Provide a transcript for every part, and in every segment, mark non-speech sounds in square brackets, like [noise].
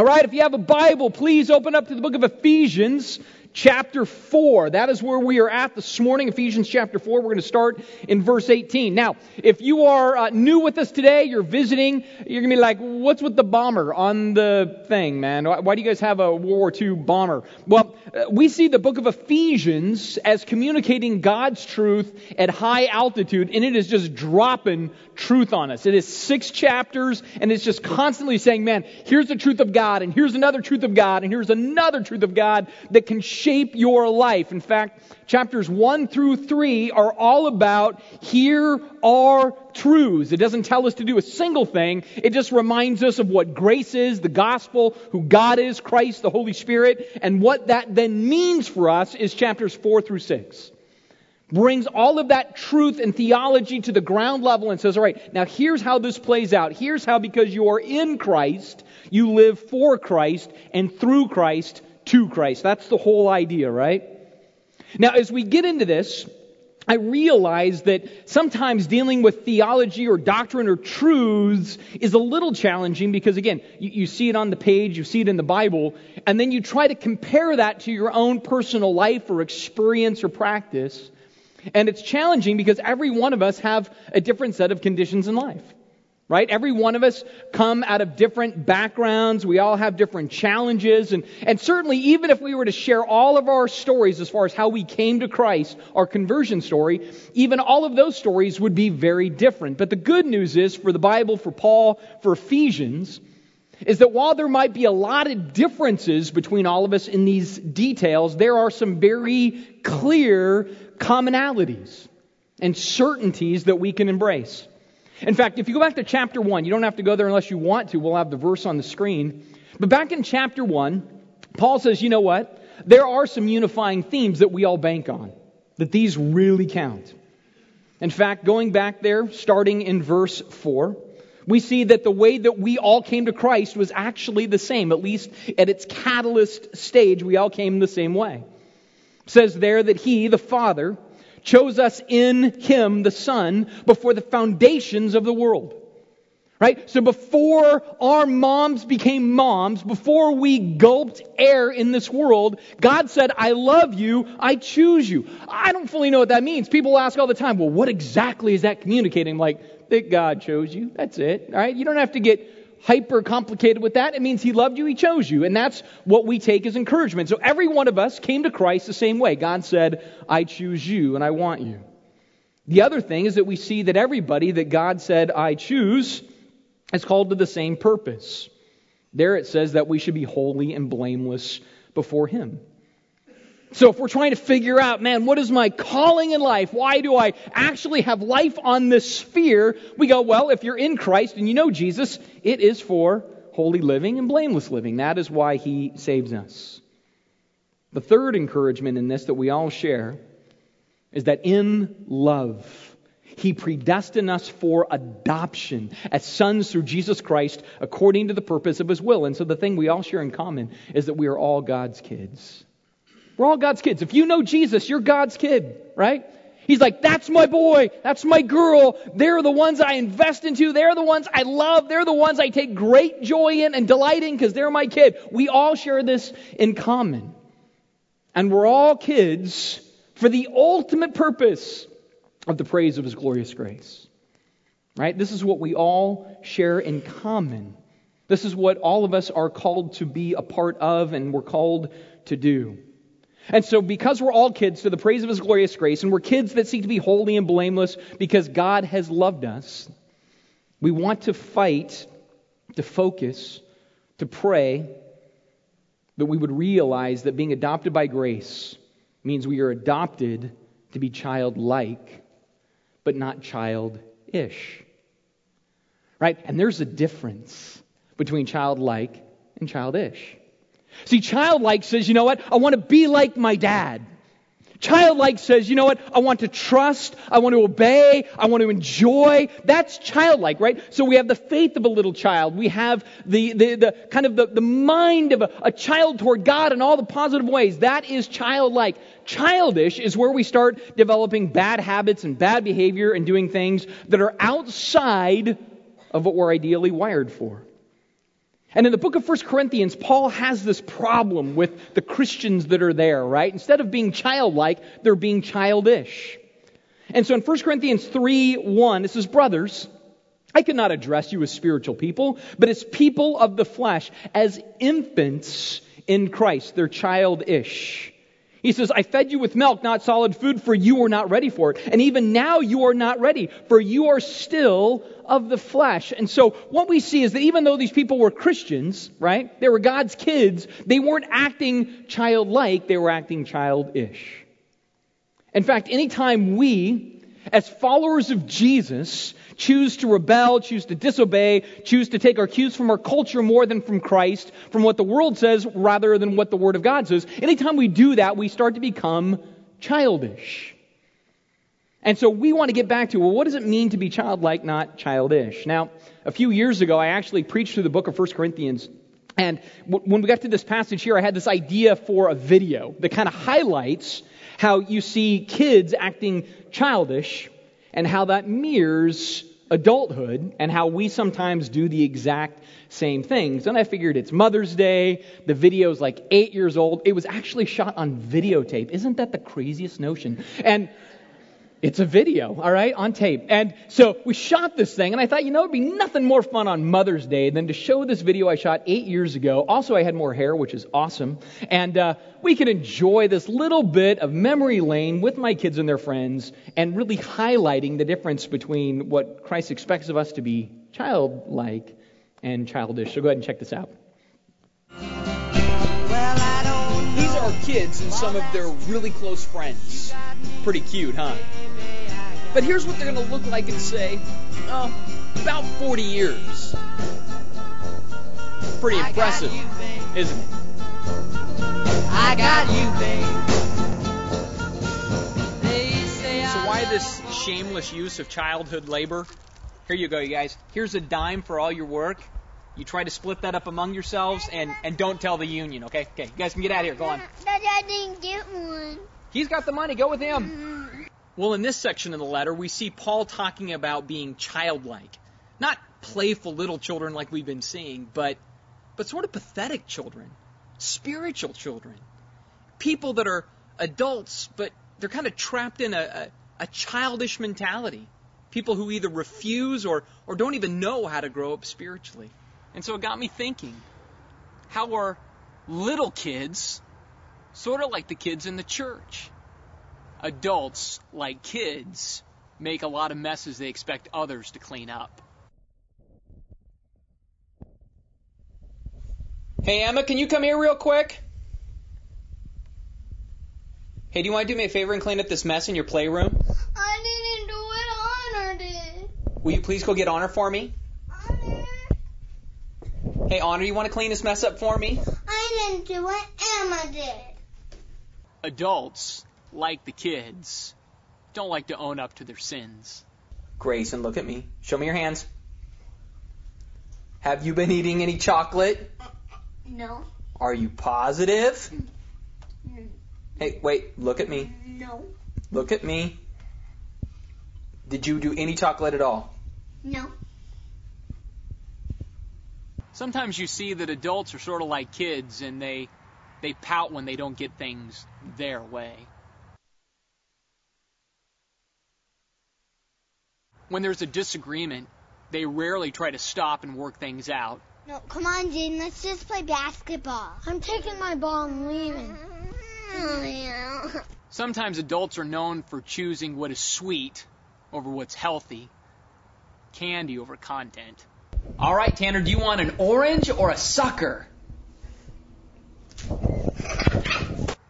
All right, if you have a Bible, please open up to the book of Ephesians, chapter 4. That is where we are at this morning, Ephesians chapter 4. We're going to start in verse 18. Now, if you are uh, new with us today, you're visiting, you're going to be like, what's with the bomber on the thing, man? Why, why do you guys have a World War II bomber? Well, uh, we see the book of Ephesians as communicating God's truth at high altitude, and it is just dropping truth on us. It is six chapters, and it's just constantly saying, man, here's the truth of God, and here's another truth of God, and here's another truth of God that can shape your life. In fact, chapters 1 through 3 are all about here are truths. It doesn't tell us to do a single thing. It just reminds us of what grace is, the gospel, who God is, Christ, the Holy Spirit, and what that then means for us is chapters 4 through 6 brings all of that truth and theology to the ground level and says, all right, now here's how this plays out. Here's how, because you are in Christ, you live for Christ and through Christ to Christ. That's the whole idea, right? Now, as we get into this, I realize that sometimes dealing with theology or doctrine or truths is a little challenging because, again, you, you, see it on the page, you see it in the Bible, and then you try to compare that to your own personal life or experience or practice. And it's challenging because every one of us have a different set of conditions in life. Right? Every one of us come out of different backgrounds. We all have different challenges. And, and certainly, even if we were to share all of our stories as far as how we came to Christ, our conversion story, even all of those stories would be very different. But the good news is for the Bible, for Paul, for Ephesians, is that while there might be a lot of differences between all of us in these details, there are some very clear commonalities and certainties that we can embrace. In fact, if you go back to chapter 1, you don't have to go there unless you want to. We'll have the verse on the screen. But back in chapter 1, Paul says, you know what? There are some unifying themes that we all bank on, that these really count. In fact, going back there, starting in verse 4, we see that the way that we all came to Christ was actually the same, at least at its catalyst stage, we all came the same way. It says there that He, the Father, chose us in Him, the Son, before the foundations of the world. Right? So before our moms became moms, before we gulped air in this world, God said, I love you, I choose you. I don't fully know what that means. People ask all the time, well, what exactly is that communicating? Like, that God chose you. That's it. All right? You don't have to get hyper complicated with that. It means He loved you, He chose you. And that's what we take as encouragement. So every one of us came to Christ the same way. God said, I choose you and I want you. The other thing is that we see that everybody that God said, I choose, is called to the same purpose. There it says that we should be holy and blameless before Him. So if we're trying to figure out, man, what is my calling in life? Why do I actually have life on this sphere? We go, well, if you're in Christ and you know Jesus, it is for holy living and blameless living. That is why he saves us. The third encouragement in this that we all share is that in love, he predestined us for adoption as sons through Jesus Christ according to the purpose of his will. And so the thing we all share in common is that we are all God's kids. We're all God's kids. If you know Jesus, you're God's kid, right? He's like, that's my boy. That's my girl. They're the ones I invest into. They're the ones I love. They're the ones I take great joy in and delight in because they're my kid. We all share this in common. And we're all kids for the ultimate purpose of the praise of His glorious grace. Right? This is what we all share in common. This is what all of us are called to be a part of and we're called to do. And so, because we're all kids to the praise of His glorious grace, and we're kids that seek to be holy and blameless because God has loved us, we want to fight, to focus, to pray that we would realize that being adopted by grace means we are adopted to be childlike, but not childish. Right? And there's a difference between childlike and childish. See, childlike says, you know what? I want to be like my dad. Childlike says, you know what? I want to trust. I want to obey. I want to enjoy. That's childlike, right? So we have the faith of a little child. We have the, the, the kind of the, the mind of a, a child toward God in all the positive ways. That is childlike. Childish is where we start developing bad habits and bad behavior and doing things that are outside of what we're ideally wired for. And in the book of 1 Corinthians, Paul has this problem with the Christians that are there, right? Instead of being childlike, they're being childish. And so in 1 Corinthians 3 1, it says, Brothers, I cannot address you as spiritual people, but as people of the flesh, as infants in Christ. They're childish. He says, I fed you with milk, not solid food, for you were not ready for it. And even now you are not ready, for you are still of the flesh. And so what we see is that even though these people were Christians, right? They were God's kids, they weren't acting childlike, they were acting childish. In fact, anytime we, as followers of Jesus, choose to rebel, choose to disobey, choose to take our cues from our culture more than from Christ, from what the world says rather than what the Word of God says, anytime we do that, we start to become childish. And so we want to get back to, well, what does it mean to be childlike, not childish? Now, a few years ago, I actually preached through the book of 1 Corinthians. And when we got to this passage here, I had this idea for a video that kind of highlights how you see kids acting childish and how that mirrors adulthood and how we sometimes do the exact same things. And I figured it's Mother's Day. The video's like eight years old. It was actually shot on videotape. Isn't that the craziest notion? And it's a video, all right, on tape. And so we shot this thing, and I thought, you know, it'd be nothing more fun on Mother's Day than to show this video I shot eight years ago. Also, I had more hair, which is awesome. And uh, we could enjoy this little bit of memory lane with my kids and their friends, and really highlighting the difference between what Christ expects of us to be childlike and childish. So go ahead and check this out. These are kids and some of their really close friends. Pretty cute, huh? But here's what they're going to look like in, say, oh, about 40 years. Pretty impressive, you, isn't it? I got you, babe. So why this shameless use of childhood labor? Here you go, you guys. Here's a dime for all your work. You try to split that up among yourselves and, and don't tell the union, okay? Okay, you guys can get out of here. Go on. Daddy, I didn't get one. He's got the money. Go with him. Mm-hmm. Well, in this section of the letter, we see Paul talking about being childlike. Not playful little children like we've been seeing, but, but sort of pathetic children, spiritual children. People that are adults, but they're kind of trapped in a, a, a childish mentality. People who either refuse or, or don't even know how to grow up spiritually. And so it got me thinking how are little kids sort of like the kids in the church? Adults, like kids, make a lot of messes they expect others to clean up. Hey, Emma, can you come here real quick? Hey, do you want to do me a favor and clean up this mess in your playroom? I didn't do it, Honor did. Will you please go get Honor for me? Honor. Hey, Honor, you want to clean this mess up for me? I didn't do it, Emma did. Adults like the kids, don't like to own up to their sins. Grayson, look at me. Show me your hands. Have you been eating any chocolate? No. Are you positive? Mm-hmm. Hey, wait, look at me. No. Look at me. Did you do any chocolate at all? No. Sometimes you see that adults are sort of like kids and they they pout when they don't get things their way. When there's a disagreement, they rarely try to stop and work things out. No, come on, Jaden, let's just play basketball. I'm taking my ball and leaving. Oh, [laughs] yeah. Sometimes adults are known for choosing what is sweet over what's healthy, candy over content. All right, Tanner, do you want an orange or a sucker?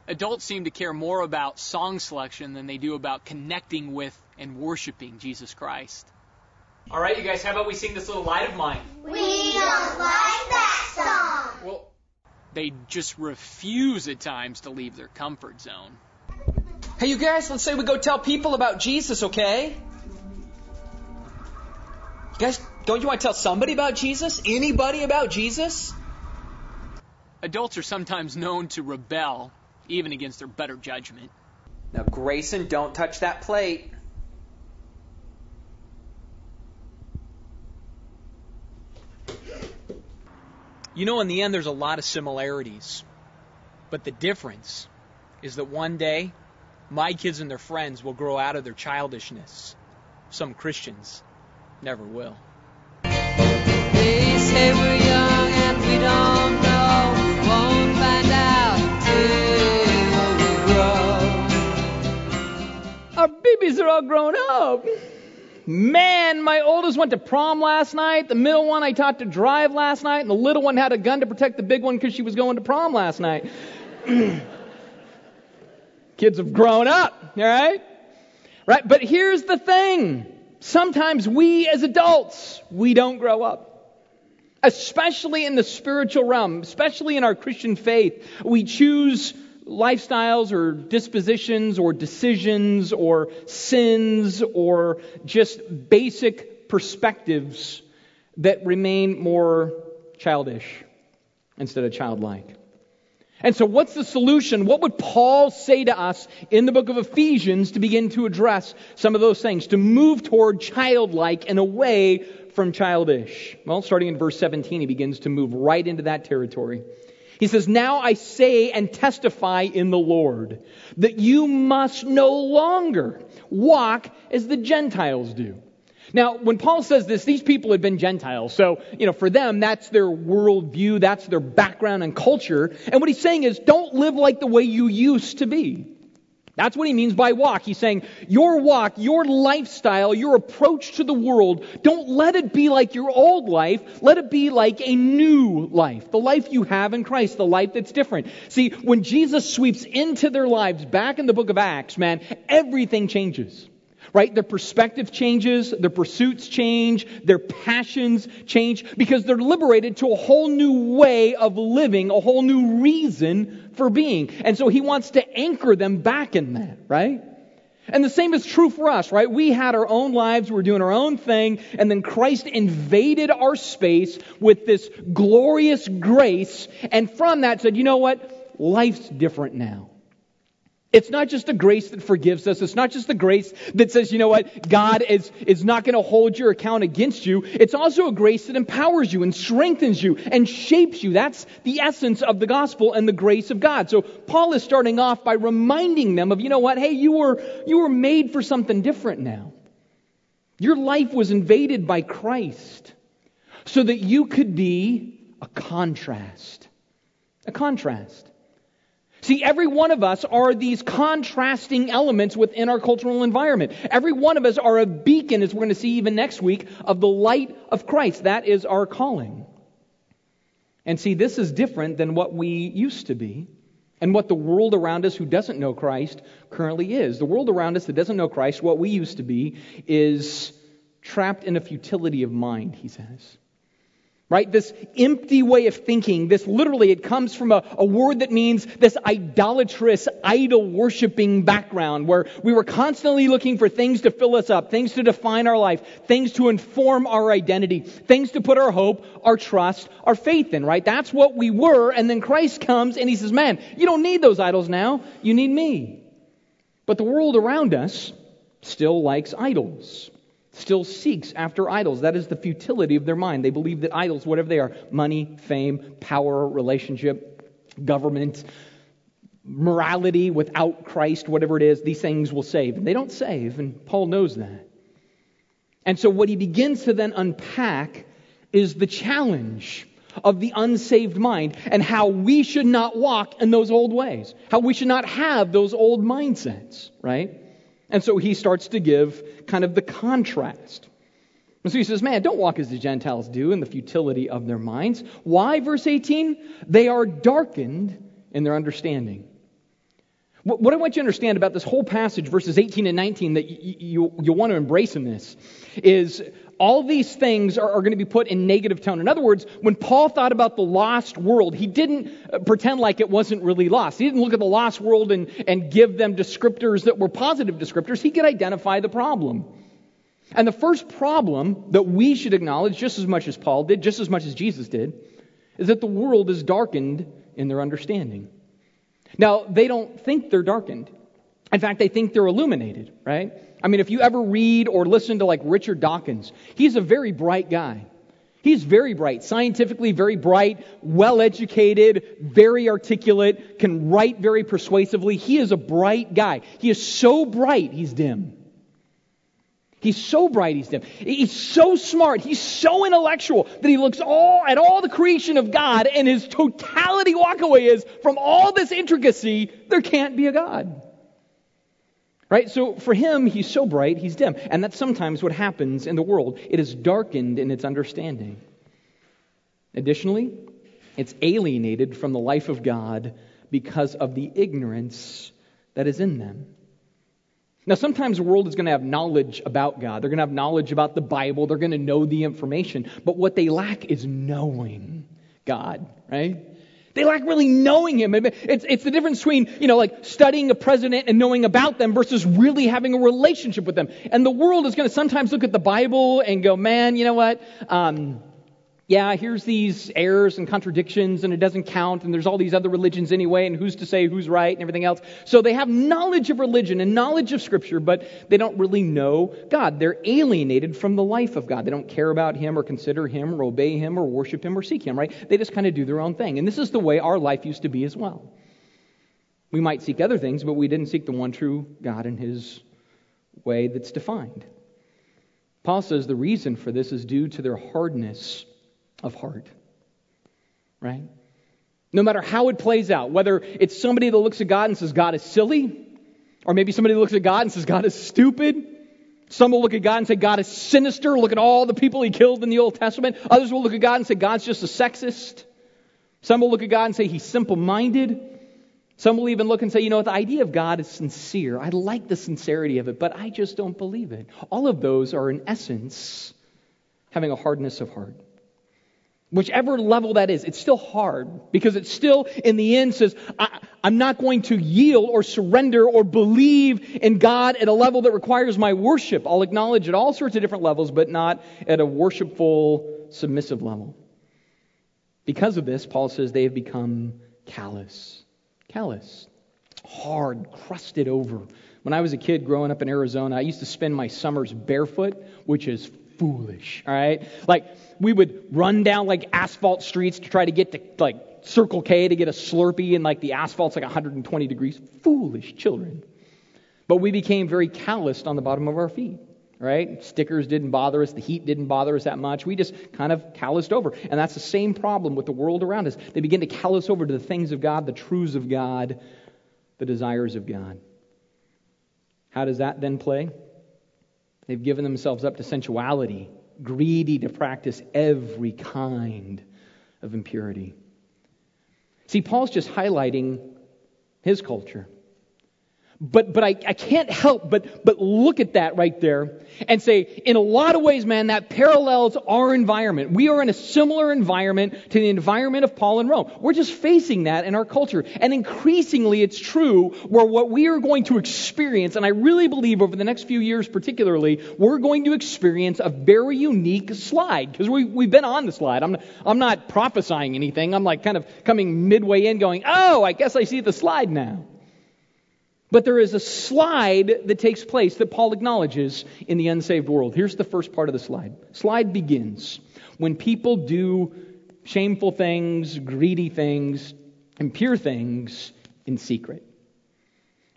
Adults seem to care more about song selection than they do about connecting with and worshiping Jesus Christ. All right, you guys, how about we sing this little light of mine? We don't like that song. Well, they just refuse at times to leave their comfort zone. Hey, you guys, let's say we go tell people about Jesus, okay? You guys, don't you want to tell somebody about Jesus? Anybody about Jesus? Adults are sometimes known to rebel, even against their better judgment. Now, Grayson, don't touch that plate. You know, in the end, there's a lot of similarities. But the difference is that one day, my kids and their friends will grow out of their childishness. Some Christians never will. They say we're young and we don't know. Won't find out till we grow. Our babies are all grown up. Man, my oldest went to prom last night. The middle one I taught to drive last night. And the little one had a gun to protect the big one because she was going to prom last night. [clears throat] Kids have grown up, all right? Right? But here's the thing. Sometimes we as adults, we don't grow up. Especially in the spiritual realm, especially in our Christian faith, we choose lifestyles or dispositions or decisions or sins or just basic perspectives that remain more childish instead of childlike. And so, what's the solution? What would Paul say to us in the book of Ephesians to begin to address some of those things, to move toward childlike and away from childish? Well, starting in verse 17, he begins to move right into that territory. He says, Now I say and testify in the Lord that you must no longer walk as the Gentiles do. Now, when Paul says this, these people had been Gentiles. So, you know, for them, that's their worldview, that's their background and culture. And what he's saying is, don't live like the way you used to be. That's what he means by walk. He's saying, your walk, your lifestyle, your approach to the world, don't let it be like your old life. Let it be like a new life. The life you have in Christ, the life that's different. See, when Jesus sweeps into their lives back in the book of Acts, man, everything changes right? Their perspective changes, their pursuits change, their passions change because they're liberated to a whole new way of living, a whole new reason for being. And so he wants to anchor them back in that, right? And the same is true for us, right? We had our own lives, we were doing our own thing, and then Christ invaded our space with this glorious grace, and from that said, you know what? Life's different now. It's not just a grace that forgives us. It's not just a grace that says, you know what, God is, is not going to hold your account against you. It's also a grace that empowers you and strengthens you and shapes you. That's the essence of the gospel and the grace of God. So Paul is starting off by reminding them of, you know what, hey, you were, you were made for something different now. Your life was invaded by Christ so that you could be a contrast. A contrast. See, every one of us are these contrasting elements within our cultural environment. Every one of us are a beacon, as we're going to see even next week, of the light of Christ. That is our calling. And see, this is different than what we used to be and what the world around us who doesn't know Christ currently is. The world around us that doesn't know Christ, what we used to be, is trapped in a futility of mind, he says right? This empty way of thinking, this literally, it comes from a, a word that means this idolatrous, idol worshiping background where we were constantly looking for things to fill us up, things to define our life, things to inform our identity, things to put our hope, our trust, our faith in, right? That's what we were. And then Christ comes and he says, man, you don't need those idols now. You need me. But the world around us still likes idols still seeks after idols. That is the futility of their mind. They believe that idols, whatever they are money, fame, power, relationship, government, morality without Christ, whatever it is, these things will save. And they don't save, and Paul knows that. And so what he begins to then unpack is the challenge of the unsaved mind and how we should not walk in those old ways, how we should not have those old mindsets, right? And so he starts to give kind of the contrast. And so he says, Man, don't walk as the Gentiles do in the futility of their minds. Why, verse 18? They are darkened in their understanding. What I want you to understand about this whole passage, verses 18 and 19, that you, you, you want to embrace in this, is all these things are, are, going to be put in negative tone. In other words, when Paul thought about the lost world, he didn't uh, pretend like it wasn't really lost. He didn't look at the lost world and, and give them descriptors that were positive descriptors. He could identify the problem. And the first problem that we should acknowledge, just as much as Paul did, just as much as Jesus did, is that the world is darkened in their understanding. Now, they don't think they're darkened. In fact, they think they're illuminated, right? I mean, if you ever read or listen to like Richard Dawkins, he's a very bright guy. He's very bright, scientifically very bright, well educated, very articulate, can write very persuasively. He is a bright guy. He is so bright, he's dim. He's so bright, he's dim. He's so smart, he's so intellectual that he looks all at all the creation of God, and his totality walkaway is from all this intricacy, there can't be a God. Right? So for him, he's so bright, he's dim. And that's sometimes what happens in the world. It is darkened in its understanding. Additionally, it's alienated from the life of God because of the ignorance that is in them. Now, sometimes the world is going to have knowledge about God. They're going to have knowledge about the Bible. They're going to know the information. But what they lack is knowing God, right? They lack really knowing him. It's, it's the difference between, you know, like studying a president and knowing about them versus really having a relationship with them. And the world is going to sometimes look at the Bible and go, man, you know what? Um, yeah, here's these errors and contradictions, and it doesn't count, and there's all these other religions anyway, and who's to say who's right and everything else. So they have knowledge of religion and knowledge of Scripture, but they don't really know God. They're alienated from the life of God. They don't care about Him or consider Him or obey Him or worship Him or seek Him, right? They just kind of do their own thing. And this is the way our life used to be as well. We might seek other things, but we didn't seek the one true God in His way that's defined. Paul says the reason for this is due to their hardness of heart. Right? No matter how it plays out, whether it's somebody that looks at God and says God is silly, or maybe somebody that looks at God and says God is stupid. Some will look at God and say God is sinister. Look at all the people he killed in the Old Testament. Others will look at God and say God's just a sexist. Some will look at God and say he's simple minded. Some will even look and say, you know what, the idea of God is sincere. I like the sincerity of it, but I just don't believe it. All of those are, in essence, having a hardness of heart. Whichever level that is, it's still hard because it still, in the end, says, I, am not going to yield or surrender or believe in God at a level that requires my worship. I'll acknowledge at all sorts of different levels, but not at a worshipful, submissive level. Because of this, Paul says they have become callous. Callous. Hard, crusted over. When I was a kid growing up in Arizona, I used to spend my summers barefoot, which is foolish, all right? Like, we would run down like asphalt streets to try to get to like Circle K to get a Slurpee, and like the asphalt's like 120 degrees. Foolish children. But we became very calloused on the bottom of our feet, right? Stickers didn't bother us. The heat didn't bother us that much. We just kind of calloused over. And that's the same problem with the world around us. They begin to callous over to the things of God, the truths of God, the desires of God. How does that then play? They've given themselves up to sensuality greedy to practice every kind of impurity. See, Paul's just highlighting his culture. But, but I, I can't help but, but look at that right there and say, in a lot of ways, man, that parallels our environment. We are in a similar environment to the environment of Paul in Rome. We're just facing that in our culture. And increasingly, it's true where what we are going to experience, and I really believe over the next few years particularly, we're going to experience a very unique slide. Because we, we've been on the slide. I'm, I'm not prophesying anything. I'm like kind of coming midway in going, oh, I guess I see the slide now. But there is a slide that takes place that Paul acknowledges in the unsaved world. Here's the first part of the slide. Slide begins when people do shameful things, greedy things, impure things in secret.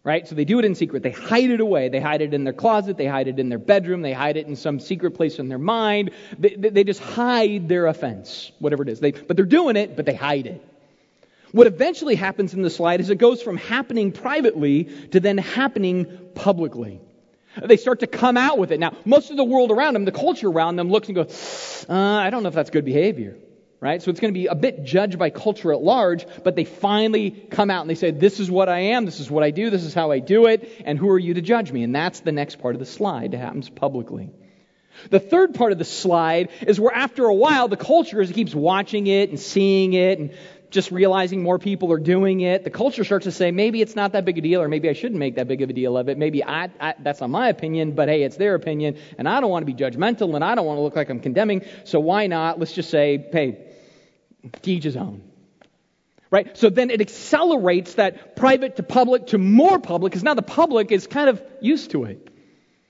Right? So they do it in secret. They hide it away. They hide it in their closet. They hide it in their bedroom. They hide it in some secret place in their mind. They, they just hide their offense, whatever it is. They, but they're doing it, but they hide it. What eventually happens in the slide is it goes from happening privately to then happening publicly. They start to come out with it. Now, most of the world around them, the culture around them, looks and goes, uh, I don't know if that's good behavior. Right? So it's going to be a bit judged by culture at large, but they finally come out and they say, This is what I am, this is what I do, this is how I do it, and who are you to judge me? And that's the next part of the slide. It happens publicly. The third part of the slide is where after a while the culture keeps watching it and seeing it and just realizing more people are doing it, the culture starts to say, maybe it's not that big a deal, or maybe I shouldn't make that big of a deal of it. Maybe I, I, that's not my opinion, but hey, it's their opinion, and I don't want to be judgmental, and I don't want to look like I'm condemning, so why not? Let's just say, hey, to each his own. Right? So then it accelerates that private to public to more public, because now the public is kind of used to it.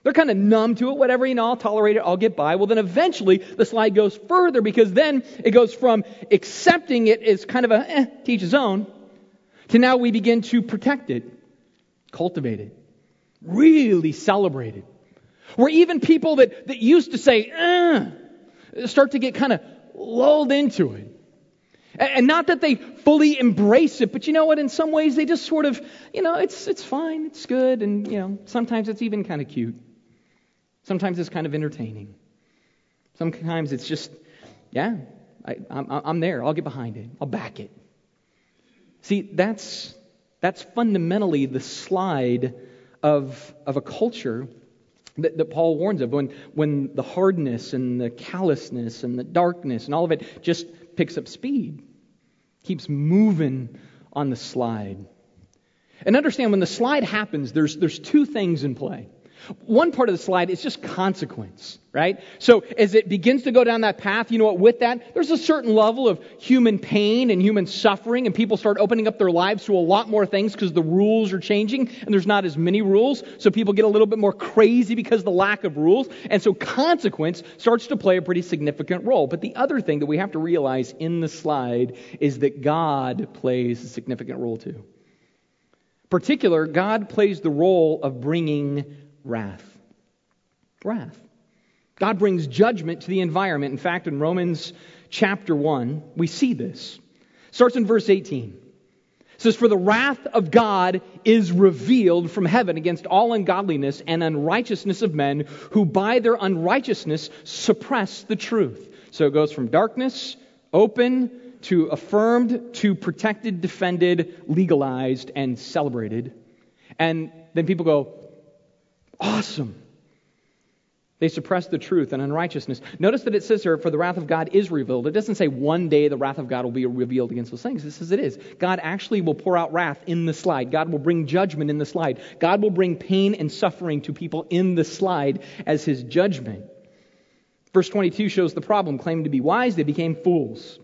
They're kind of numb to it, whatever, you know, I'll tolerate it, I'll get by. Well, then eventually the slide goes further because then it goes from accepting it as kind of a eh, teach his own to now we begin to protect it, cultivate it, really celebrate it. Where even people that, that used to say, eh, start to get kind of lulled into it. And not that they fully embrace it, but you know what? In some ways, they just sort of, you know, it's, it's fine, it's good, and, you know, sometimes it's even kind of cute. Sometimes it's kind of entertaining. Sometimes it's just, yeah, I, I'm, I'm there. I'll get behind it. I'll back it. See, that's, that's fundamentally the slide of, of a culture that, that Paul warns of when, when the hardness and the callousness and the darkness and all of it just picks up speed, keeps moving on the slide. And understand when the slide happens, there's, there's two things in play. One part of the slide is just consequence, right? So as it begins to go down that path, you know what, with that, there's a certain level of human pain and human suffering, and people start opening up their lives to a lot more things because the rules are changing and there's not as many rules. So people get a little bit more crazy because of the lack of rules. And so consequence starts to play a pretty significant role. But the other thing that we have to realize in the slide is that God plays a significant role too. Particular, God plays the role of bringing wrath. Wrath. God brings judgment to the environment. In fact, in Romans chapter 1, we see this. Starts in verse 18. It says, For the wrath of God is revealed from heaven against all ungodliness and unrighteousness of men who by their unrighteousness suppress the truth. So it goes from darkness, open, to affirmed, to protected, defended, legalized, and celebrated. And then people go, Awesome. They suppress the truth and unrighteousness. Notice that it says here, for the wrath of God is revealed. It doesn't say one day the wrath of God will be revealed against those things. It says it is. God actually will pour out wrath in the slide. God will bring judgment in the slide. God will bring pain and suffering to people in the slide as his judgment. Verse 22 shows the problem. Claiming to be wise, they became fools.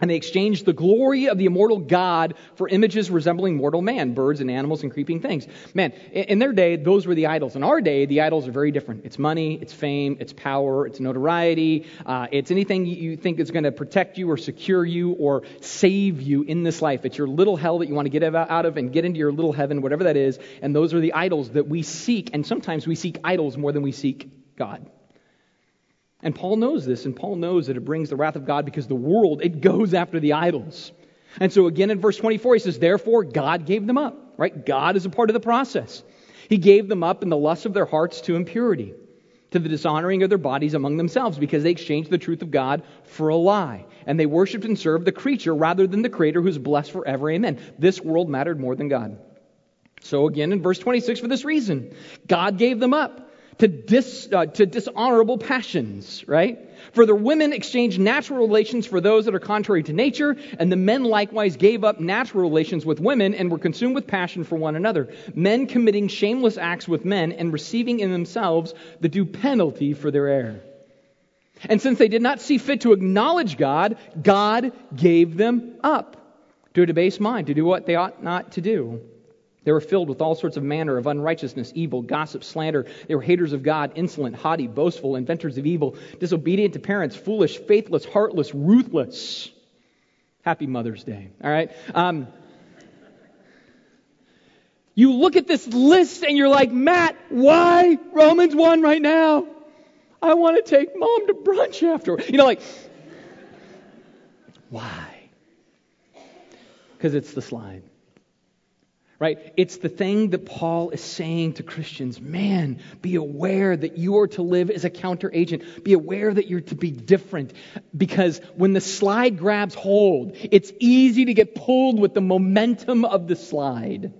And they exchanged the glory of the immortal God for images resembling mortal man, birds and animals and creeping things. Man, in their day, those were the idols. In our day, the idols are very different. It's money, it's fame, it's power, it's notoriety, uh, it's anything you think is going to protect you or secure you or save you in this life. It's your little hell that you want to get out of and get into your little heaven, whatever that is. And those are the idols that we seek. And sometimes we seek idols more than we seek God. And Paul knows this, and Paul knows that it brings the wrath of God because the world, it goes after the idols. And so again in verse 24, he says, Therefore God gave them up, right? God is a part of the process. He gave them up in the lust of their hearts to impurity, to the dishonoring of their bodies among themselves, because they exchanged the truth of God for a lie. And they worshiped and served the creature rather than the Creator who's blessed forever. Amen. This world mattered more than God. So again in verse 26, for this reason, God gave them up to, dis, uh, to dishonorable passions, right? For the women exchanged natural relations for those that are contrary to nature, and the men likewise gave up natural relations with women and were consumed with passion for one another, men committing shameless acts with men and receiving in themselves the due penalty for their error. And since they did not see fit to acknowledge God, God gave them up to a debased mind, to do what they ought not to do. They were filled with all sorts of manner of unrighteousness, evil, gossip, slander. They were haters of God, insolent, haughty, boastful, inventors of evil, disobedient to parents, foolish, faithless, heartless, ruthless. Happy Mother's Day. All right? Um, you look at this list and you're like, Matt, why Romans 1 right now? I want to take mom to brunch after. You know, like, why? Because it's the slide right? It's the thing that Paul is saying to Christians. Man, be aware that you are to live as a counter agent. Be aware that you're to be different. Because when the slide grabs hold, it's easy to get pulled with the momentum of the slide.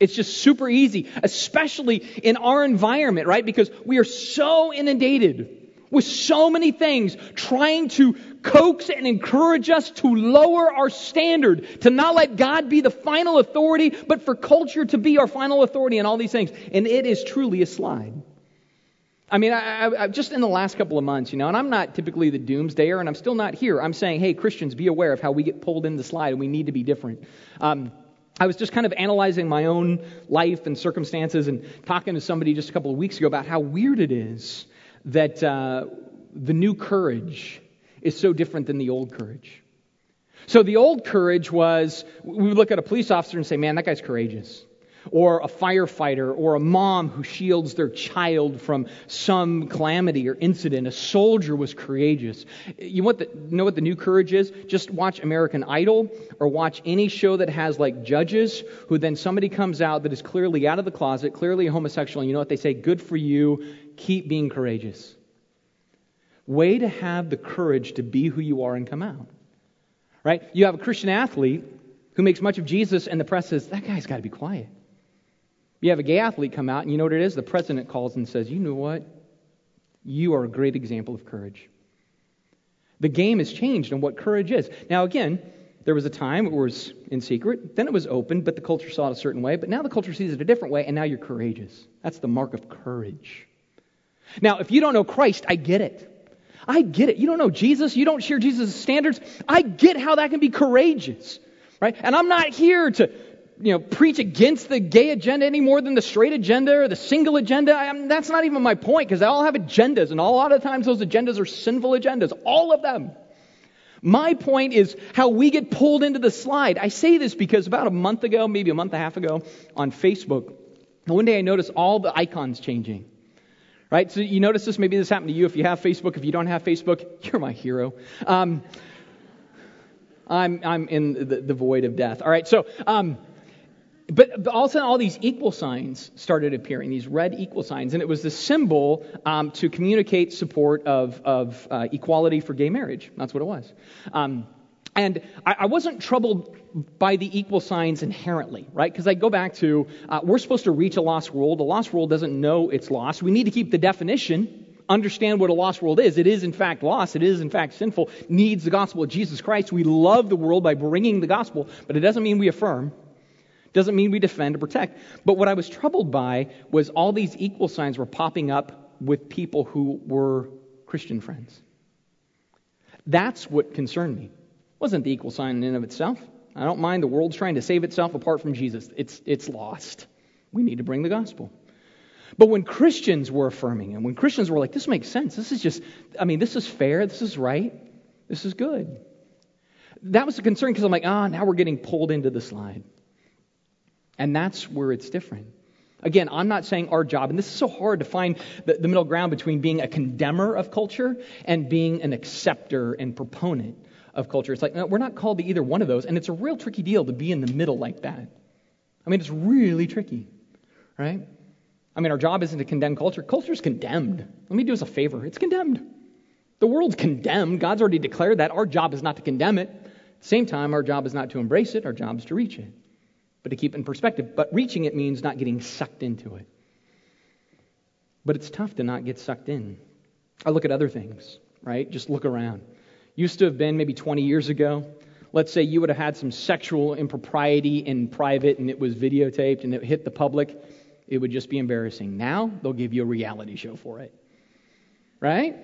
It's just super easy, especially in our environment, right? Because we are so inundated with so many things trying to coax and encourage us to lower our standard, to not let God be the final authority, but for culture to be our final authority in all these things. And it is truly a slide. I mean, I, I, just in the last couple of months, you know, and I'm not typically the doomsdayer, and I'm still not here. I'm saying, hey, Christians, be aware of how we get pulled in the slide, and we need to be different. Um, I was just kind of analyzing my own life and circumstances and talking to somebody just a couple of weeks ago about how weird it is that uh, the new courage is so different than the old courage. So the old courage was we would look at a police officer and say, man, that guy's courageous or a firefighter, or a mom who shields their child from some calamity or incident. A soldier was courageous. You want the, know what the new courage is? Just watch American Idol or watch any show that has like judges who then somebody comes out that is clearly out of the closet, clearly a homosexual, and you know what they say? Good for you. Keep being courageous. Way to have the courage to be who you are and come out. Right? You have a Christian athlete who makes much of Jesus, and the press says, that guy's got to be quiet. You have a gay athlete come out, and you know what it is? The president calls and says, You know what? You are a great example of courage. The game has changed on what courage is. Now, again, there was a time it was in secret, then it was open, but the culture saw it a certain way, but now the culture sees it a different way, and now you're courageous. That's the mark of courage. Now, if you don't know Christ, I get it. I get it. You don't know Jesus, you don't share Jesus' standards. I get how that can be courageous, right? And I'm not here to you know, preach against the gay agenda any more than the straight agenda or the single agenda. I mean, that's not even my point because they all have agendas, and a lot of times those agendas are sinful agendas, all of them. My point is how we get pulled into the slide. I say this because about a month ago, maybe a month and a half ago, on Facebook, one day I noticed all the icons changing. Right? So you notice this, maybe this happened to you if you have Facebook. If you don't have Facebook, [laughs] you're my hero. Um, I'm, I'm in the, the, void of death. All right, so um, but all of a sudden, all these equal signs started appearing, these red equal signs, and it was the symbol um, to communicate support of, of uh, equality for gay marriage. That's what it was. Um, and I, I, wasn't troubled by the equal signs inherently, right? Because I go back to uh, we're supposed to reach a lost world. A lost world doesn't know it's lost. We need to keep the definition, understand what a lost world is. It is, in fact, lost. It is, in fact, sinful, needs the gospel of Jesus Christ. We love the world by bringing the gospel, but it doesn't mean we affirm. Doesn't mean we defend or protect. But what I was troubled by was all these equal signs were popping up with people who were Christian friends. That's what concerned me. It wasn't the equal sign in and of itself. I don't mind the world's trying to save itself apart from Jesus. It's, it's lost. We need to bring the gospel. But when Christians were affirming, and when Christians were like, this makes sense, this is just, I mean, this is fair, this is right, this is good. That was a concern because I'm like, ah, oh, now we're getting pulled into the slide. And that's where it's different. Again, I'm not saying our job, and this is so hard to find the, the, middle ground between being a condemner of culture and being an acceptor and proponent of culture. It's like, no, we're not called to either one of those, and it's a real tricky deal to be in the middle like that. I mean, it's really tricky, right? I mean, our job isn't to condemn culture. Culture's condemned. Let me do us a favor it's condemned. The world's condemned. God's already declared that. Our job is not to condemn it. At the same time, our job is not to embrace it, our job is to reach it but to keep it in perspective. But reaching it means not getting sucked into it. But it's tough to not get sucked in. I look at other things, right? Just look around. Used to have been maybe 20 years ago. Let's say you would have had some sexual impropriety in private and it was videotaped and it hit the public. It would just be embarrassing. Now they'll give you a reality show for it. Right?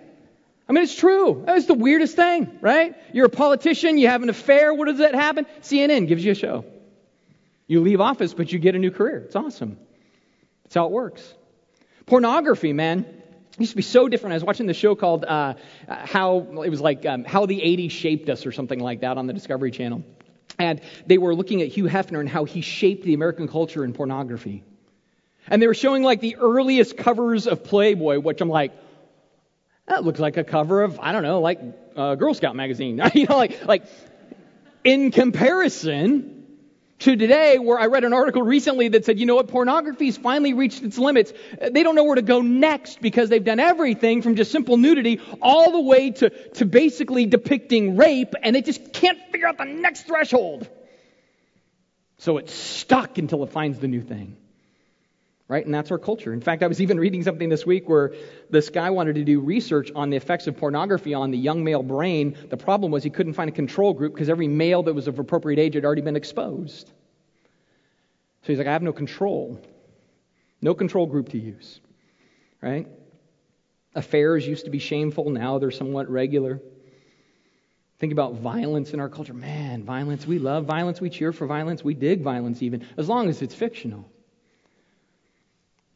I mean, it's true. It's the weirdest thing, right? You're a politician, you have an affair. What does that happen? CNN gives you a show. You leave office, but you get a new career. It's awesome. That's how it works. Pornography, man, used to be so different. I was watching the show called uh, How, it was like um, How the 80s Shaped Us or something like that on the Discovery Channel. And they were looking at Hugh Hefner and how he shaped the American culture in pornography. And they were showing like the earliest covers of Playboy, which I'm like, that looks like a cover of, I don't know, like a Girl Scout magazine. [laughs] you know, like, like in comparison, to today, where I read an article recently that said, you know what, pornography's finally reached its limits. They don't know where to go next because they've done everything from just simple nudity all the way to, to basically depicting rape, and they just can't figure out the next threshold. So it's stuck until it finds the new thing. Right? And that's our culture. In fact, I was even reading something this week where this guy wanted to do research on the effects of pornography on the young male brain. The problem was he couldn't find a control group because every male that was of appropriate age had already been exposed. So he's like, I have no control. No control group to use. Right? Affairs used to be shameful, now they're somewhat regular. Think about violence in our culture. Man, violence, we love violence, we cheer for violence, we dig violence even, as long as it's fictional.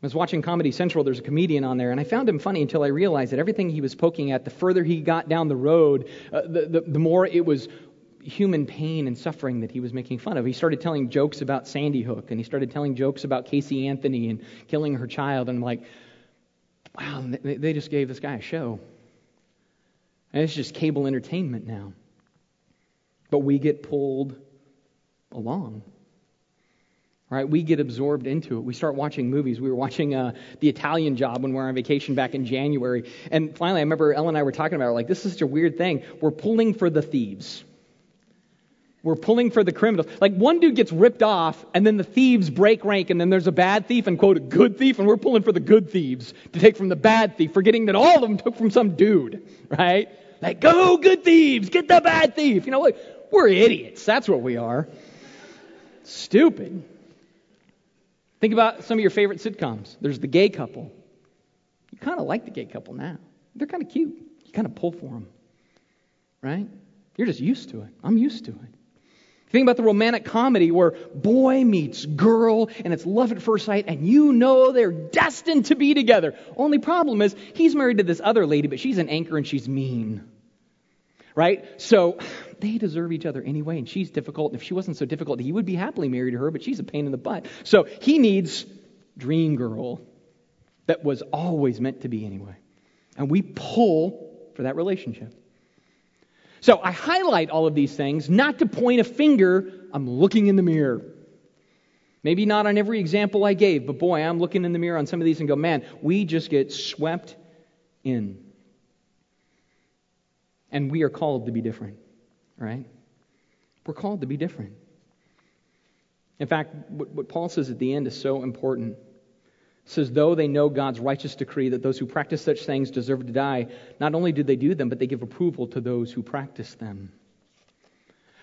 I was watching Comedy Central, there's a comedian on there, and I found him funny until I realized that everything he was poking at, the further he got down the road, uh, the, the, the more it was human pain and suffering that he was making fun of. He started telling jokes about Sandy Hook, and he started telling jokes about Casey Anthony and killing her child, and I'm like, wow, they, they just gave this guy a show. And it's just cable entertainment now. But we get pulled along. Right? We get absorbed into it. We start watching movies. We were watching uh, The Italian Job when we were on vacation back in January. And finally, I remember Ellen and I were talking about it. Like, this is such a weird thing. We're pulling for the thieves. We're pulling for the criminals. Like, one dude gets ripped off, and then the thieves break rank, and then there's a bad thief and, quote, a good thief, and we're pulling for the good thieves to take from the bad thief, forgetting that all of them took from some dude, right? Like, go, good thieves, get the bad thief. You know what? We're idiots. That's what we are. Stupid. Think about some of your favorite sitcoms. There's the gay couple. You kind of like the gay couple now. They're kind of cute. You kind of pull for them, right? You're just used to it. I'm used to it. Think about the romantic comedy where boy meets girl and it's love at first sight and you know they're destined to be together. Only problem is he's married to this other lady, but she's an anchor and she's mean. Right? So they deserve each other anyway, and she's difficult. And if she wasn't so difficult, he would be happily married to her, but she's a pain in the butt. So he needs dream girl that was always meant to be anyway. And we pull for that relationship. So I highlight all of these things not to point a finger. I'm looking in the mirror. Maybe not on every example I gave, but boy, I'm looking in the mirror on some of these and go, man, we just get swept in. And we are called to be different, right? We're called to be different. In fact, what, Paul says at the end is so important. It says, though they know God's righteous decree that those who practice such things deserve to die, not only do they do them, but they give approval to those who practice them.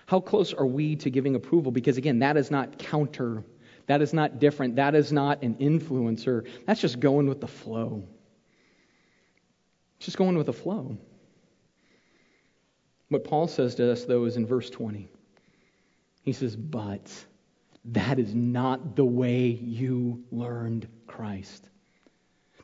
How close are we to giving approval? Because again, that is not counter. That is not different. That is not an influencer. That's just going with the flow. Just going with the flow. What Paul says to us, though, is in verse 20. He says, But that is not the way you learned Christ.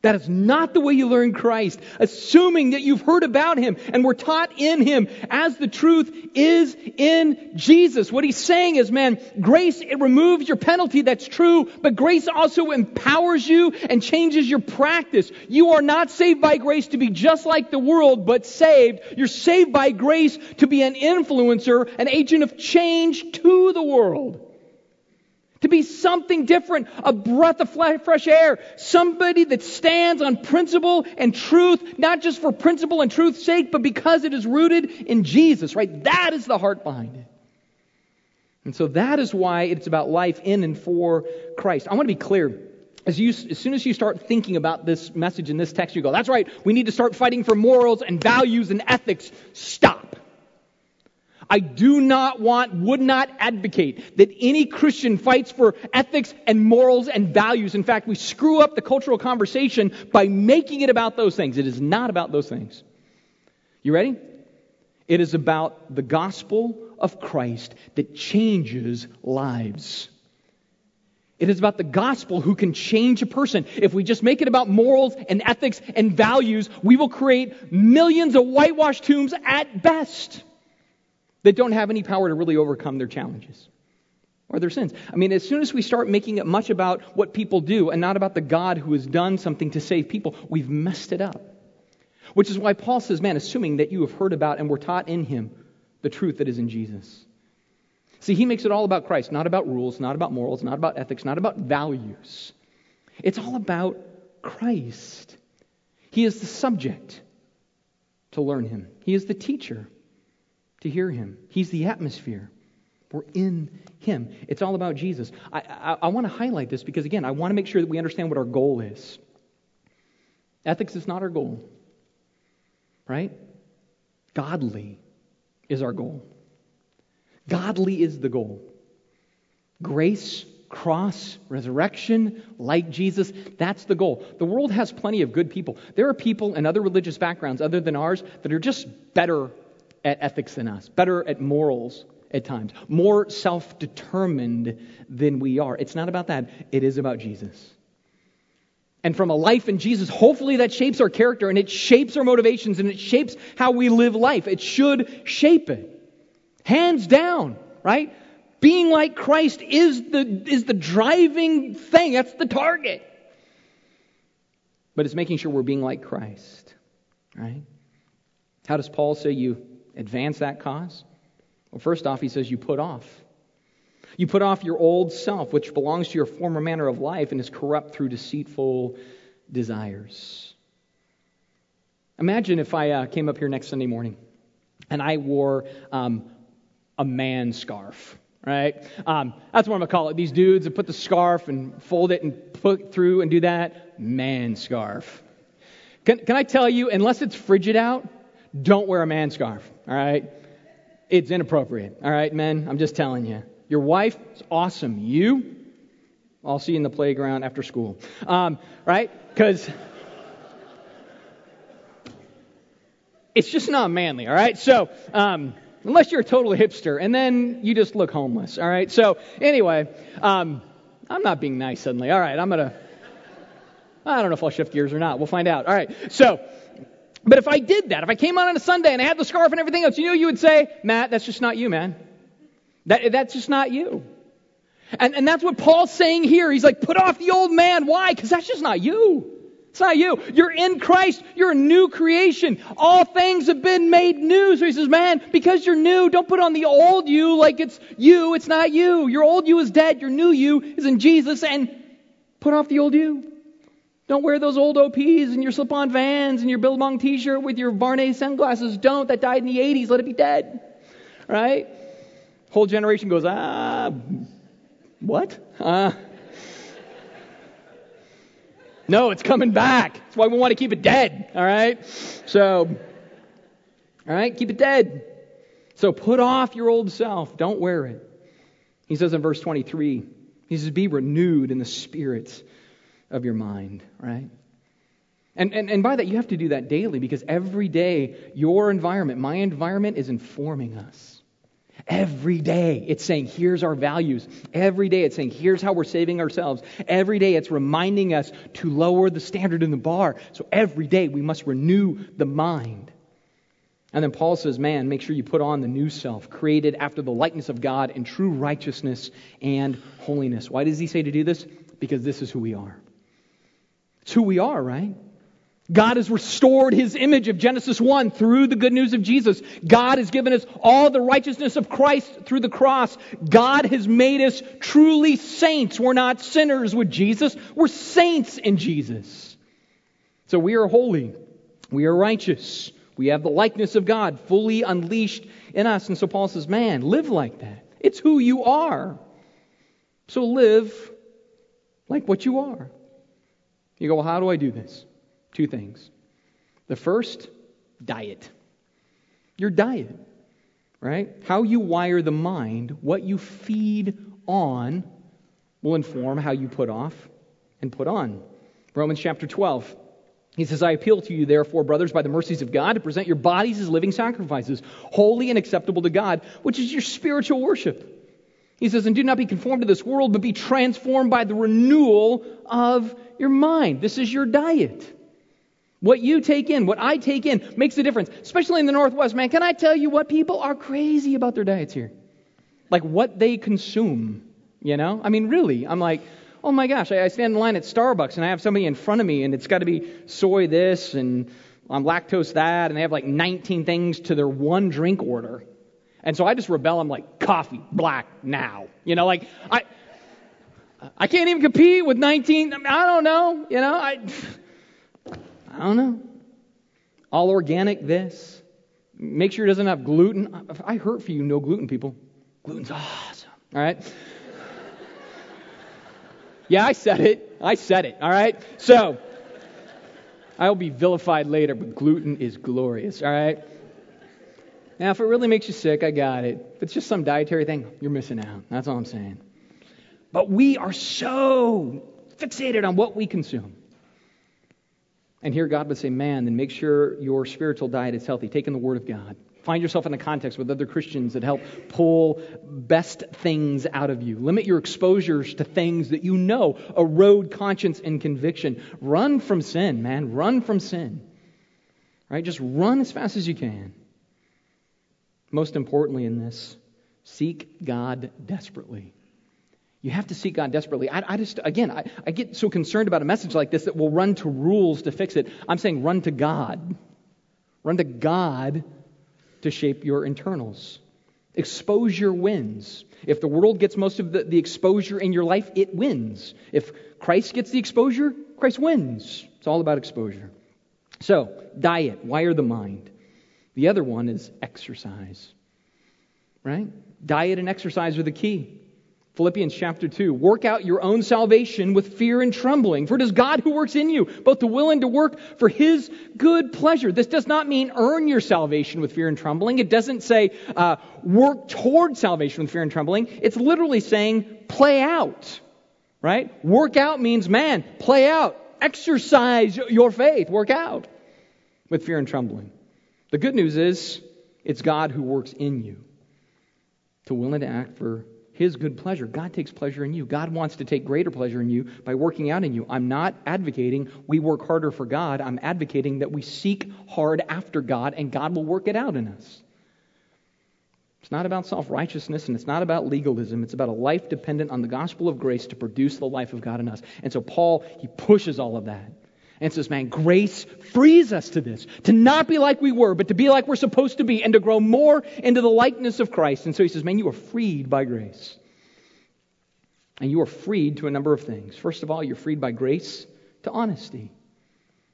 That is not the way you learn Christ, assuming that you've heard about him and were taught in him as the truth is in Jesus. What he's saying is, man, grace, it removes your penalty, that's true, but grace also empowers you and changes your practice. You are not saved by grace to be just like the world, but saved. You're saved by grace to be an influencer, an agent of change to the world to be something different, a breath of fresh air, somebody that stands on principle and truth, not just for principle and truth's sake, but because it is rooted in Jesus, right? That is the heart behind it. And so that is why it's about life in and for Christ. I want to be clear. As, you, as soon as you start thinking about this message in this text, you go, that's right, we need to start fighting for morals and values and ethics. Stop. I do not want, would not advocate that any Christian fights for ethics and morals and values. In fact, we screw up the cultural conversation by making it about those things. It is not about those things. You ready? It is about the gospel of Christ that changes lives. It is about the gospel who can change a person. If we just make it about morals and ethics and values, we will create millions of whitewashed tombs at best that don't have any power to really overcome their challenges or their sins. I mean, as soon as we start making it much about what people do and not about the God who has done something to save people, we've messed it up. Which is why Paul says, man, assuming that you have heard about and were taught in him the truth that is in Jesus. See, he makes it all about Christ, not about rules, not about morals, not about ethics, not about values. It's all about Christ. He is the subject to learn him, he is the teacher to hear him. He's the atmosphere. We're in him. It's all about Jesus. I, I, I want to highlight this because, again, I want to make sure that we understand what our goal is. Ethics is not our goal, right? Godly is our goal. Godly is the goal. Grace, cross, resurrection, like Jesus, that's the goal. The world has plenty of good people. There are people in other religious backgrounds other than ours that are just better at ethics than us, better at morals at times, more self determined than we are. It's not about that, it is about Jesus. And from a life in Jesus, hopefully that shapes our character and it shapes our motivations and it shapes how we live life. It should shape it. Hands down, right? Being like Christ is the, is the driving thing. That's the target. But it's making sure we're being like Christ, right? How does Paul say you advance that cause? Well, first off, he says you put off. You put off your old self, which belongs to your former manner of life and is corrupt through deceitful desires. Imagine if I uh, came up here next Sunday morning and I wore um, a man scarf, right? Um, that's what I'm going to call it. These dudes that put the scarf and fold it and put through and do that. Man scarf. Can, can I tell you, unless it's frigid out, don't wear a man scarf, all right? It's inappropriate, all right, men? I'm just telling you. Your wife is awesome. You, I'll see you in the playground after school, um, right? Because it's just not manly, all right? So, um, unless you're a total hipster, and then you just look homeless, all right? So, anyway, um, I'm not being nice suddenly. All right, I'm going to, I don't know if I'll shift gears or not. We'll find out. All right, so, but if I did that, if I came on on a Sunday and I had the scarf and everything else, you know, you would say, Matt, that's just not you, man. That, that's just not you. And, and that's what Paul's saying here. He's like, put off the old man. Why? Because that's just not you. It's not you. You're in Christ. You're a new creation. All things have been made new. So he says, man, because you're new, don't put on the old you like it's you. It's not you. Your old you is dead. Your new you is in Jesus. And put off the old you. Don't wear those old OPs and your slip-on vans and your Billabong t-shirt with your Vuarnet sunglasses. Don't. That died in the 80s. Let it be dead. Right? Whole generation goes, ah, what? Uh, no, it's coming back. That's why we want to keep it dead. All right? So, all right, keep it dead. So put off your old self. Don't wear it. He says in verse 23, he says, be renewed in the spirit of your mind, right? And, and, and by that, you have to do that daily because every day, your environment, my environment, is informing us. Every day it's saying, here's our values. Every day it's saying, here's how we're saving ourselves. Every day it's reminding us to lower the standard in the bar. So every day we must renew the mind. And then Paul says, man, make sure you put on the new self, created after the likeness of God in true righteousness and holiness. Why does he say to do this? Because this is who we are. It's who we are, right? God has restored his image of Genesis 1 through the good news of Jesus. God has given us all the righteousness of Christ through the cross. God has made us truly saints. We're not sinners with Jesus, we're saints in Jesus. So we are holy, we are righteous, we have the likeness of God fully unleashed in us. And so Paul says, man, live like that. It's who you are. So live like what you are. You go, well, how do I do this? Two things. The first, diet. Your diet, right? How you wire the mind, what you feed on, will inform how you put off and put on. Romans chapter 12. He says, I appeal to you, therefore, brothers, by the mercies of God, to present your bodies as living sacrifices, holy and acceptable to God, which is your spiritual worship. He says, and do not be conformed to this world, but be transformed by the renewal of your mind. This is your diet. What you take in, what I take in, makes a difference, especially in the Northwest, man. Can I tell you what people are crazy about their diets here? Like what they consume, you know? I mean, really, I'm like, oh my gosh, I, stand in line at Starbucks and I have somebody in front of me and it's got to be soy this and I'm lactose that, and they have like 19 things to their one drink order. And so I just rebel. I'm like, coffee, black, now. You know, like, I. I can't even compete with 19. I don't know. You know, I. I don't know. All organic this. Make sure it doesn't have gluten. I hurt for you, no gluten people. Gluten's awesome. All right? yeah, I said it. I said it. All right? So, I'll be vilified later, but gluten is glorious. All right? Now, if it really makes you sick, I got it. If it's just some dietary thing, you're missing out. That's all I'm saying. But we are so fixated on what we consume. And here God would say, man, then make sure your spiritual diet is healthy. Take in the Word of God. Find yourself in a context with other Christians that help pull best things out of you. Limit your exposures to things that you know erode conscience and conviction. Run from sin, man. Run from sin. Right? Just run as fast as you can. Most importantly, in this, seek God desperately. You have to seek God desperately. I, I just, again, I, I get so concerned about a message like this that we'll run to rules to fix it. I'm saying run to God. Run to God to shape your internals. Exposure wins. If the world gets most of the, the exposure in your life, it wins. If Christ gets the exposure, Christ wins. It's all about exposure. So, diet, wire the mind. The other one is exercise. Right? Diet and exercise are the key. Philippians chapter 2. Work out your own salvation with fear and trembling, for it is God who works in you, both to will and to work for his good pleasure. This does not mean earn your salvation with fear and trembling. It doesn't say uh, work toward salvation with fear and trembling. It's literally saying play out, right? Work out means, man, play out. Exercise your faith. Work out with fear and trembling. The good news is it's God who works in you to will and to act for his good pleasure. God takes pleasure in you. God wants to take greater pleasure in you by working out in you. I'm not advocating we work harder for God. I'm advocating that we seek hard after God and God will work it out in us. It's not about self righteousness and it's not about legalism. It's about a life dependent on the gospel of grace to produce the life of God in us. And so Paul, he pushes all of that. And says, man, grace frees us to this, to not be like we were, but to be like we're supposed to be, and to grow more into the likeness of Christ. And so he says, man, you are freed by grace. And you are freed to a number of things. First of all, you're freed by grace to honesty.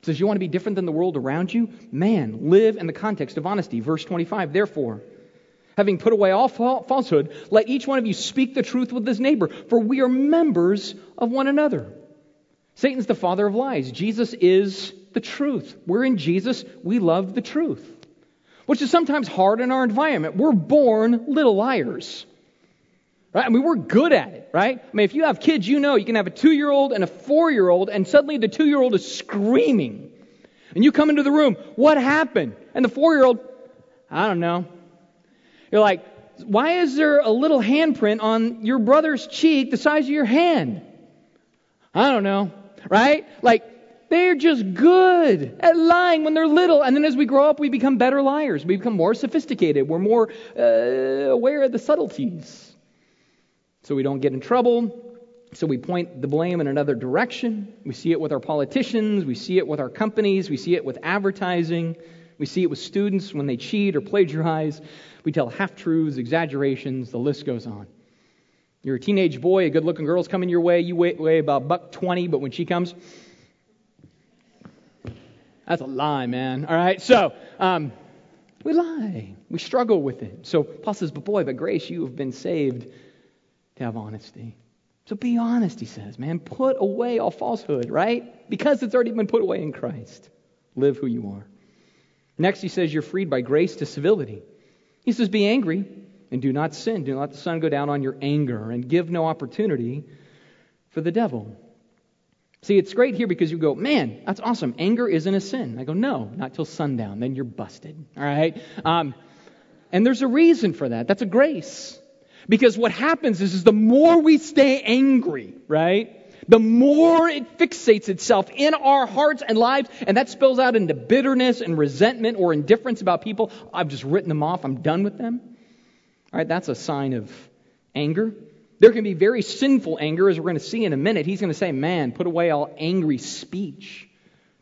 It says, you want to be different than the world around you? Man, live in the context of honesty. Verse 25, therefore, having put away all falsehood, let each one of you speak the truth with his neighbor, for we are members of one another. Satan's the father of lies. Jesus is the truth. We're in Jesus. We love the truth, which is sometimes hard in our environment. We're born little liars. Right? I mean, we're good at it, right? I mean, if you have kids, you know you can have a two year old and a four year old, and suddenly the two year old is screaming. And you come into the room, what happened? And the four year old, I don't know. You're like, why is there a little handprint on your brother's cheek the size of your hand? I don't know right? Like, they're just good at lying when they're little. And then as we grow up, we become better liars. We become more sophisticated. We're more uh, aware of the subtleties. So we don't get in trouble. So we point the blame in another direction. We see it with our politicians. We see it with our companies. We see it with advertising. We see it with students when they cheat or plagiarize. We tell half truths, exaggerations. The list goes on. You're a teenage boy, a good looking girl's coming your way. You weigh, weigh about buck 20, but when she comes, that's a lie, man. All right? So, um, we lie. We struggle with it. So Paul says, But boy, by grace, you have been saved to have honesty. So be honest, he says, man. Put away all falsehood, right? Because it's already been put away in Christ. Live who you are. Next, he says, You're freed by grace to civility. He says, Be angry, and do not sin. Do not let the sun go down on your anger, and give no opportunity for the devil. See, it's great here because you go, man, that's awesome. Anger isn't a sin. I go, no, not till sundown. Then you're busted. All right? Um, and there's a reason for that. That's a grace. Because what happens is, is the more we stay angry, right? The more it fixates itself in our hearts and lives, and that spills out into bitterness and resentment or indifference about people. I've just written them off. I'm done with them. All right, that's a sign of anger. There can be very sinful anger, as we're going to see in a minute. He's going to say, Man, put away all angry speech.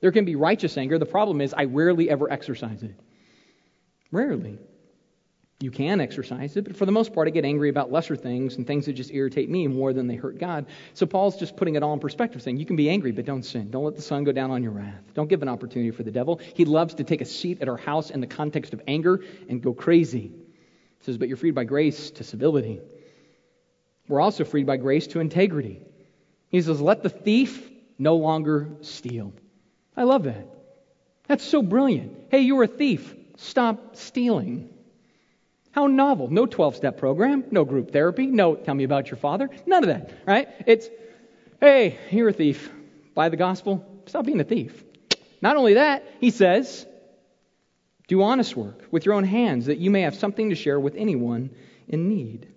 There can be righteous anger. The problem is, I rarely ever exercise it. Rarely. You can exercise it, but for the most part, I get angry about lesser things and things that just irritate me more than they hurt God. So Paul's just putting it all in perspective, saying, You can be angry, but don't sin. Don't let the sun go down on your wrath. Don't give an opportunity for the devil. He loves to take a seat at our house in the context of anger and go crazy. It says, But you're freed by grace to civility. We're also freed by grace to integrity. He says, Let the thief no longer steal. I love that. That's so brilliant. Hey, you're a thief. Stop stealing. How novel. No 12 step program, no group therapy, no tell me about your father. None of that, right? It's, hey, you're a thief. By the gospel, stop being a thief. Not only that, he says, Do honest work with your own hands that you may have something to share with anyone in need.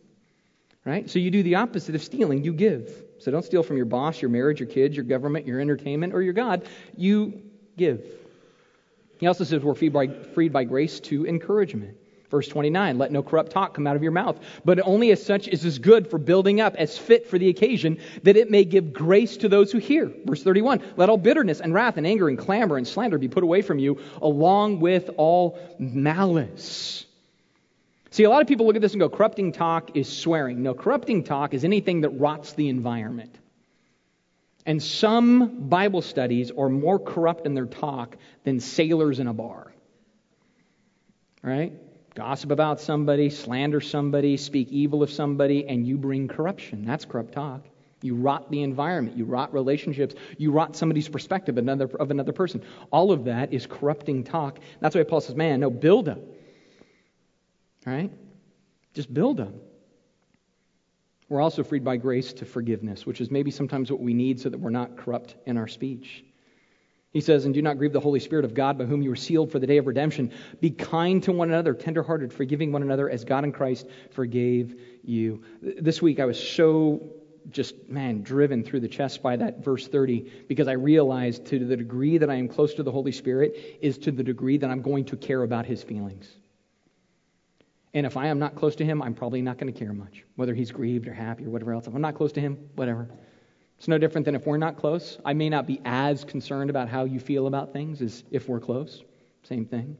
Right? So you do the opposite of stealing, you give. So don't steal from your boss, your marriage, your kids, your government, your entertainment, or your God. You give. He also says we're freed by, freed by grace to encouragement. Verse 29, let no corrupt talk come out of your mouth, but only as such is as is good for building up, as fit for the occasion, that it may give grace to those who hear. Verse 31, let all bitterness and wrath and anger and clamor and slander be put away from you, along with all malice. See, a lot of people look at this and go, corrupting talk is swearing. No, corrupting talk is anything that rots the environment. And some Bible studies are more corrupt in their talk than sailors in a bar. Right? Gossip about somebody, slander somebody, speak evil of somebody, and you bring corruption. That's corrupt talk. You rot the environment. You rot relationships. You rot somebody's perspective of another, of another person. All of that is corrupting talk. That's why Paul says, man, no, build up. Right? Just build up. We're also freed by grace to forgiveness, which is maybe sometimes what we need so that we're not corrupt in our speech. He says, And do not grieve the Holy Spirit of God, by whom you were sealed for the day of redemption. Be kind to one another, tenderhearted, forgiving one another, as God in Christ forgave you. This week I was so just, man, driven through the chest by that verse 30 because I realized to the degree that I am close to the Holy Spirit is to the degree that I'm going to care about his feelings. And if I am not close to him, I'm probably not going to care much, whether he's grieved or happy or whatever else. If I'm not close to him, whatever. It's no different than if we're not close. I may not be as concerned about how you feel about things as if we're close. Same thing.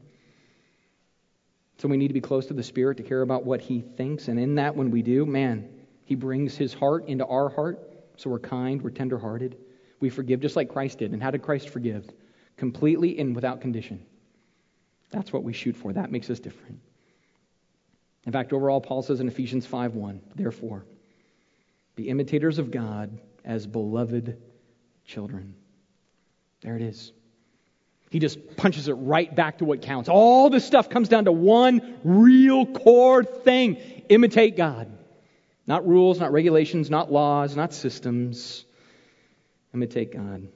So we need to be close to the Spirit to care about what He thinks. And in that, when we do, man, He brings His heart into our heart. So we're kind, we're tenderhearted. We forgive just like Christ did. And how did Christ forgive? Completely and without condition. That's what we shoot for. That makes us different. In fact, overall, Paul says in Ephesians 5:1, therefore, be imitators of God as beloved children. There it is. He just punches it right back to what counts. All this stuff comes down to one real core thing imitate God. Not rules, not regulations, not laws, not systems. Imitate God.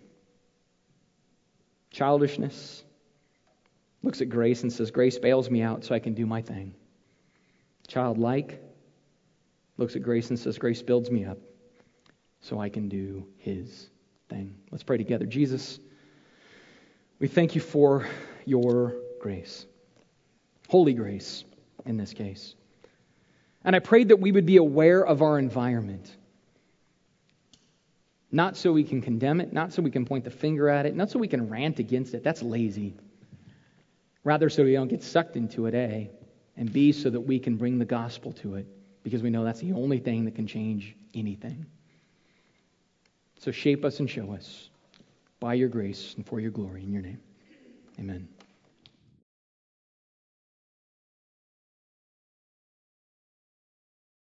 Childishness looks at grace and says, Grace bails me out so I can do my thing. Childlike looks at grace and says, Grace builds me up so I can do his thing. Let's pray together. Jesus, we thank you for your grace, holy grace in this case. And I prayed that we would be aware of our environment. Not so we can condemn it, not so we can point the finger at it, not so we can rant against it. That's lazy. Rather, so we don't get sucked into it, A, and B, so that we can bring the gospel to it, because we know that's the only thing that can change anything. So shape us and show us by your grace and for your glory in your name. Amen.